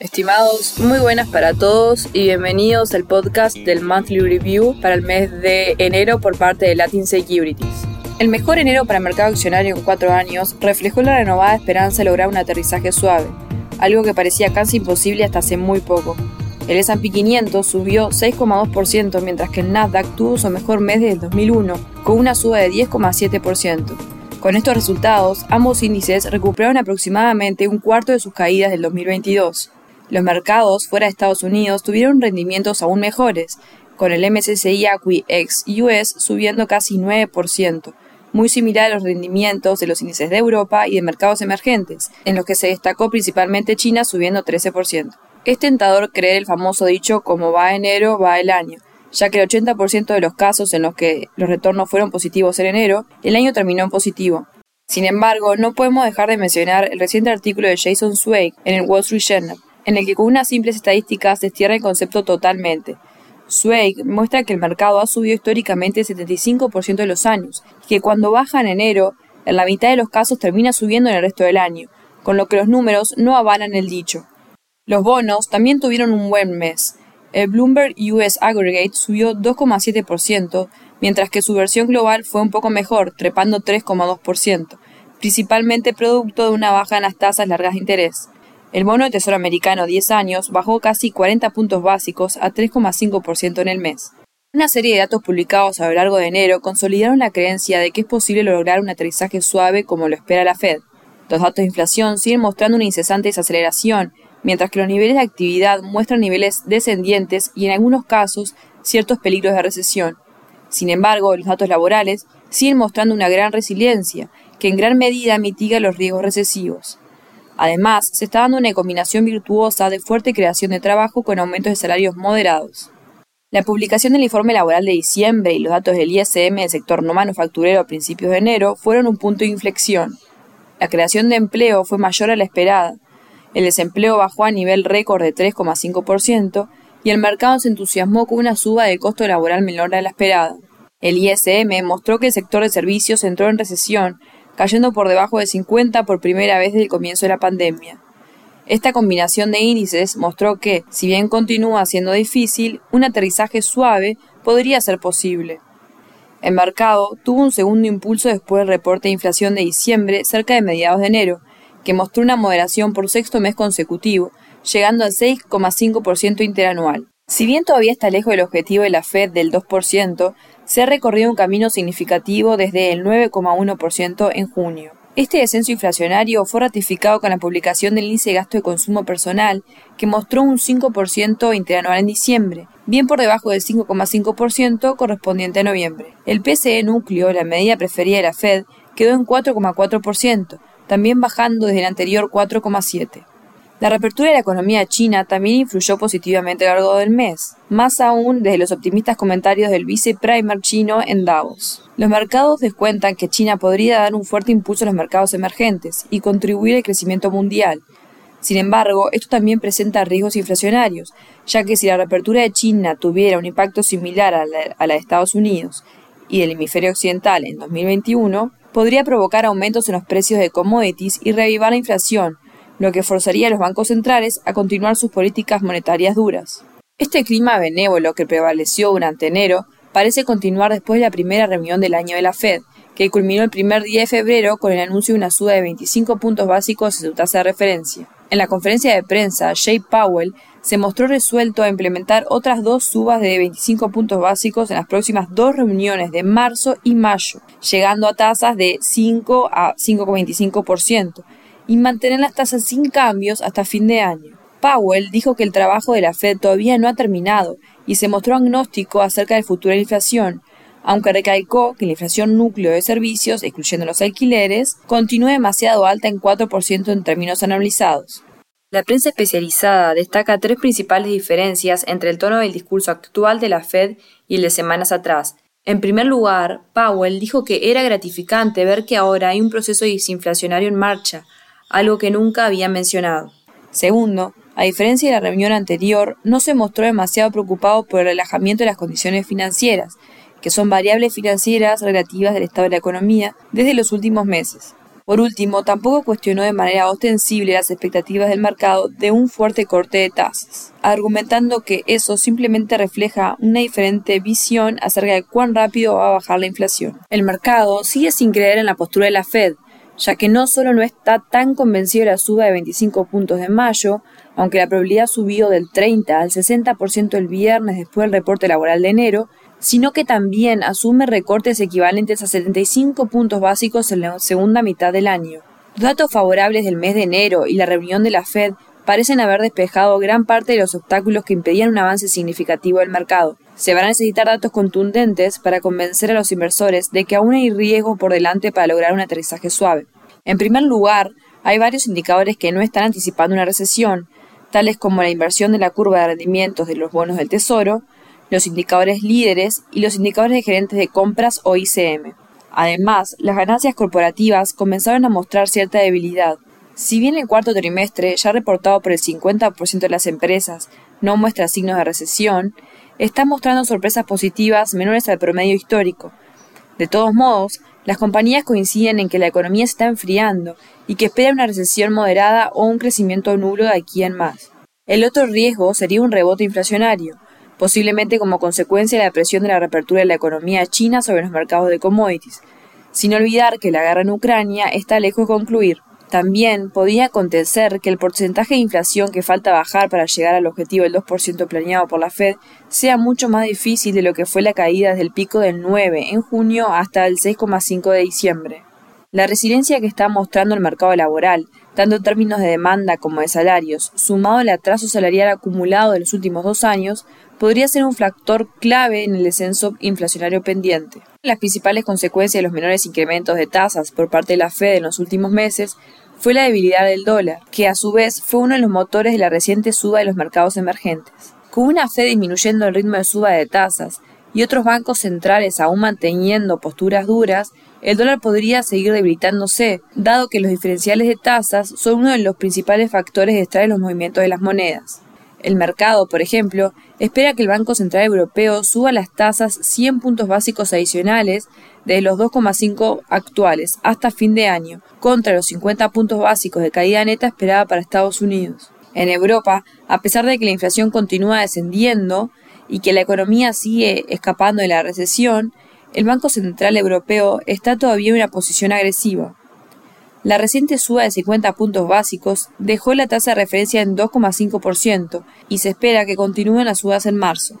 Estimados, muy buenas para todos y bienvenidos al podcast del Monthly Review para el mes de enero por parte de Latin Securities. El mejor enero para el mercado accionario en cuatro años reflejó la renovada esperanza de lograr un aterrizaje suave, algo que parecía casi imposible hasta hace muy poco. El S&P 500 subió 6,2% mientras que el Nasdaq tuvo su mejor mes desde el 2001, con una suba de 10,7%. Con estos resultados, ambos índices recuperaron aproximadamente un cuarto de sus caídas del 2022. Los mercados fuera de Estados Unidos tuvieron rendimientos aún mejores, con el MSCI ACWI ex US subiendo casi 9%, muy similar a los rendimientos de los índices de Europa y de mercados emergentes, en los que se destacó principalmente China subiendo 13%. Es tentador creer el famoso dicho como va enero, va el año, ya que el 80% de los casos en los que los retornos fueron positivos en enero, el año terminó en positivo. Sin embargo, no podemos dejar de mencionar el reciente artículo de Jason Zweig en el Wall Street Journal, en el que con unas simples estadísticas destierra el concepto totalmente. Zweig muestra que el mercado ha subido históricamente el 75% de los años y que cuando baja en enero, en la mitad de los casos termina subiendo en el resto del año, con lo que los números no avalan el dicho. Los bonos también tuvieron un buen mes. El Bloomberg US Aggregate subió 2,7%, mientras que su versión global fue un poco mejor, trepando 3,2%, principalmente producto de una baja en las tasas largas de interés. El bono de Tesoro americano 10 años bajó casi 40 puntos básicos a 3,5% en el mes. Una serie de datos publicados a lo largo de enero consolidaron la creencia de que es posible lograr un aterrizaje suave como lo espera la Fed. Los datos de inflación siguen mostrando una incesante desaceleración, mientras que los niveles de actividad muestran niveles descendientes y en algunos casos ciertos peligros de recesión. Sin embargo, los datos laborales siguen mostrando una gran resiliencia, que en gran medida mitiga los riesgos recesivos. Además, se está dando una combinación virtuosa de fuerte creación de trabajo con aumentos de salarios moderados. La publicación del informe laboral de diciembre y los datos del ISM del sector no manufacturero a principios de enero fueron un punto de inflexión. La creación de empleo fue mayor a la esperada. El desempleo bajó a nivel récord de 3,5% y el mercado se entusiasmó con una suba del costo laboral menor a la esperada. El ISM mostró que el sector de servicios entró en recesión cayendo por debajo de 50 por primera vez desde el comienzo de la pandemia. Esta combinación de índices mostró que, si bien continúa siendo difícil, un aterrizaje suave podría ser posible. El mercado tuvo un segundo impulso después del reporte de inflación de diciembre cerca de mediados de enero, que mostró una moderación por sexto mes consecutivo, llegando al 6,5% interanual. Si bien todavía está lejos del objetivo de la Fed del 2%, se ha recorrido un camino significativo desde el 9,1% en junio. Este descenso inflacionario fue ratificado con la publicación del índice de gasto de consumo personal, que mostró un 5% interanual en diciembre, bien por debajo del 5,5% correspondiente a noviembre. El PCE núcleo, la medida preferida de la Fed, quedó en 4,4%, también bajando desde el anterior 4,7%. La reapertura de la economía china también influyó positivamente a lo largo del mes, más aún desde los optimistas comentarios del viceprimer chino en Davos. Los mercados descuentan que China podría dar un fuerte impulso a los mercados emergentes y contribuir al crecimiento mundial. Sin embargo, esto también presenta riesgos inflacionarios, ya que si la reapertura de China tuviera un impacto similar a la, a la de Estados Unidos y del hemisferio occidental en 2021, podría provocar aumentos en los precios de commodities y reavivar la inflación, lo que forzaría a los bancos centrales a continuar sus políticas monetarias duras. Este clima benévolo que prevaleció durante enero parece continuar después de la primera reunión del año de la Fed, que culminó el primer día de febrero con el anuncio de una suba de 25 puntos básicos en su tasa de referencia. En la conferencia de prensa, Jay Powell se mostró resuelto a implementar otras dos subas de 25 puntos básicos en las próximas dos reuniones de marzo y mayo, llegando a tasas de 5 a 5,25%, y mantener las tasas sin cambios hasta fin de año. Powell dijo que el trabajo de la Fed todavía no ha terminado y se mostró agnóstico acerca del futuro de la inflación, aunque recalcó que la inflación núcleo de servicios, excluyendo los alquileres, continúa demasiado alta en 4% en términos anualizados. La prensa especializada destaca tres principales diferencias entre el tono del discurso actual de la Fed y el de semanas atrás. En primer lugar, Powell dijo que era gratificante ver que ahora hay un proceso desinflacionario en marcha, algo que nunca había mencionado. Segundo, a diferencia de la reunión anterior, no se mostró demasiado preocupado por el relajamiento de las condiciones financieras, que son variables financieras relativas del estado de la economía desde los últimos meses. Por último, tampoco cuestionó de manera ostensible las expectativas del mercado de un fuerte corte de tasas, argumentando que eso simplemente refleja una diferente visión acerca de cuán rápido va a bajar la inflación. El mercado sigue sin creer en la postura de la Fed, ya que no solo no está tan convencido de la suba de 25 puntos de mayo, aunque la probabilidad subió del 30 al 60% el viernes después del reporte laboral de enero, sino que también asume recortes equivalentes a 75 puntos básicos en la segunda mitad del año. Los datos favorables del mes de enero y la reunión de la Fed parecen haber despejado gran parte de los obstáculos que impedían un avance significativo del mercado. Se van a necesitar datos contundentes para convencer a los inversores de que aún hay riesgo por delante para lograr un aterrizaje suave. En primer lugar, hay varios indicadores que no están anticipando una recesión, tales como la inversión de la curva de rendimientos de los bonos del Tesoro, los indicadores líderes y los indicadores de gerentes de compras o ICM. Además, las ganancias corporativas comenzaron a mostrar cierta debilidad. Si bien el cuarto trimestre, ya reportado por el 50% de las empresas, no muestra signos de recesión, está mostrando sorpresas positivas menores al promedio histórico. De todos modos, las compañías coinciden en que la economía está enfriando y que espera una recesión moderada o un crecimiento nulo de aquí en más. El otro riesgo sería un rebote inflacionario, posiblemente como consecuencia de la presión de la reapertura de la economía china sobre los mercados de commodities, sin olvidar que la guerra en Ucrania está lejos de concluir. También podría acontecer que el porcentaje de inflación que falta bajar para llegar al objetivo del 2% planeado por la Fed sea mucho más difícil de lo que fue la caída desde el pico del 9 en junio hasta el 6,5 de diciembre. La resiliencia que está mostrando el mercado laboral, tanto en términos de demanda como de salarios, sumado al atraso salarial acumulado de los últimos dos años, podría ser un factor clave en el descenso inflacionario pendiente. Las principales consecuencias de los menores incrementos de tasas por parte de la Fed en los últimos meses fue la debilidad del dólar, que a su vez fue uno de los motores de la reciente suba de los mercados emergentes. Con una Fed disminuyendo el ritmo de suba de tasas y otros bancos centrales aún manteniendo posturas duras, el dólar podría seguir debilitándose, dado que los diferenciales de tasas son uno de los principales factores detrás de los movimientos de las monedas. El mercado, por ejemplo, espera que el Banco Central Europeo suba las tasas 100 puntos básicos adicionales de los 2,5 actuales hasta fin de año, contra los 50 puntos básicos de caída neta esperada para Estados Unidos. En Europa, a pesar de que la inflación continúa descendiendo y que la economía sigue escapando de la recesión, el Banco Central Europeo está todavía en una posición agresiva. La reciente suba de 50 puntos básicos dejó la tasa de referencia en 2,5% y se espera que continúen las subas en marzo.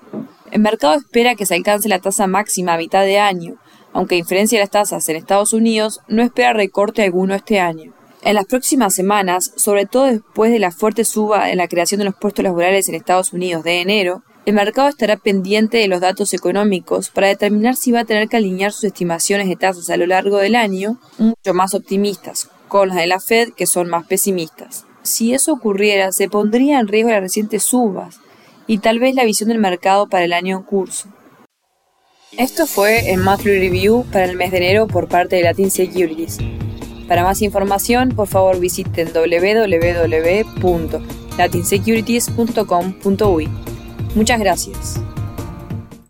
El mercado espera que se alcance la tasa máxima a mitad de año, aunque a diferencia de las tasas en Estados Unidos, no espera recorte alguno este año. En las próximas semanas, sobre todo después de la fuerte suba en la creación de los puestos laborales en Estados Unidos de enero, el mercado estará pendiente de los datos económicos para determinar si va a tener que alinear sus estimaciones de tasas a lo largo del año mucho más optimistas, con las de la Fed que son más pesimistas. Si eso ocurriera, se pondría en riesgo las recientes subas y tal vez la visión del mercado para el año en curso. Esto fue el Monthly Review para el mes de enero por parte de Latin Securities. Para más información, por favor visiten www.latinsecurities.com.uy. Muchas gracias.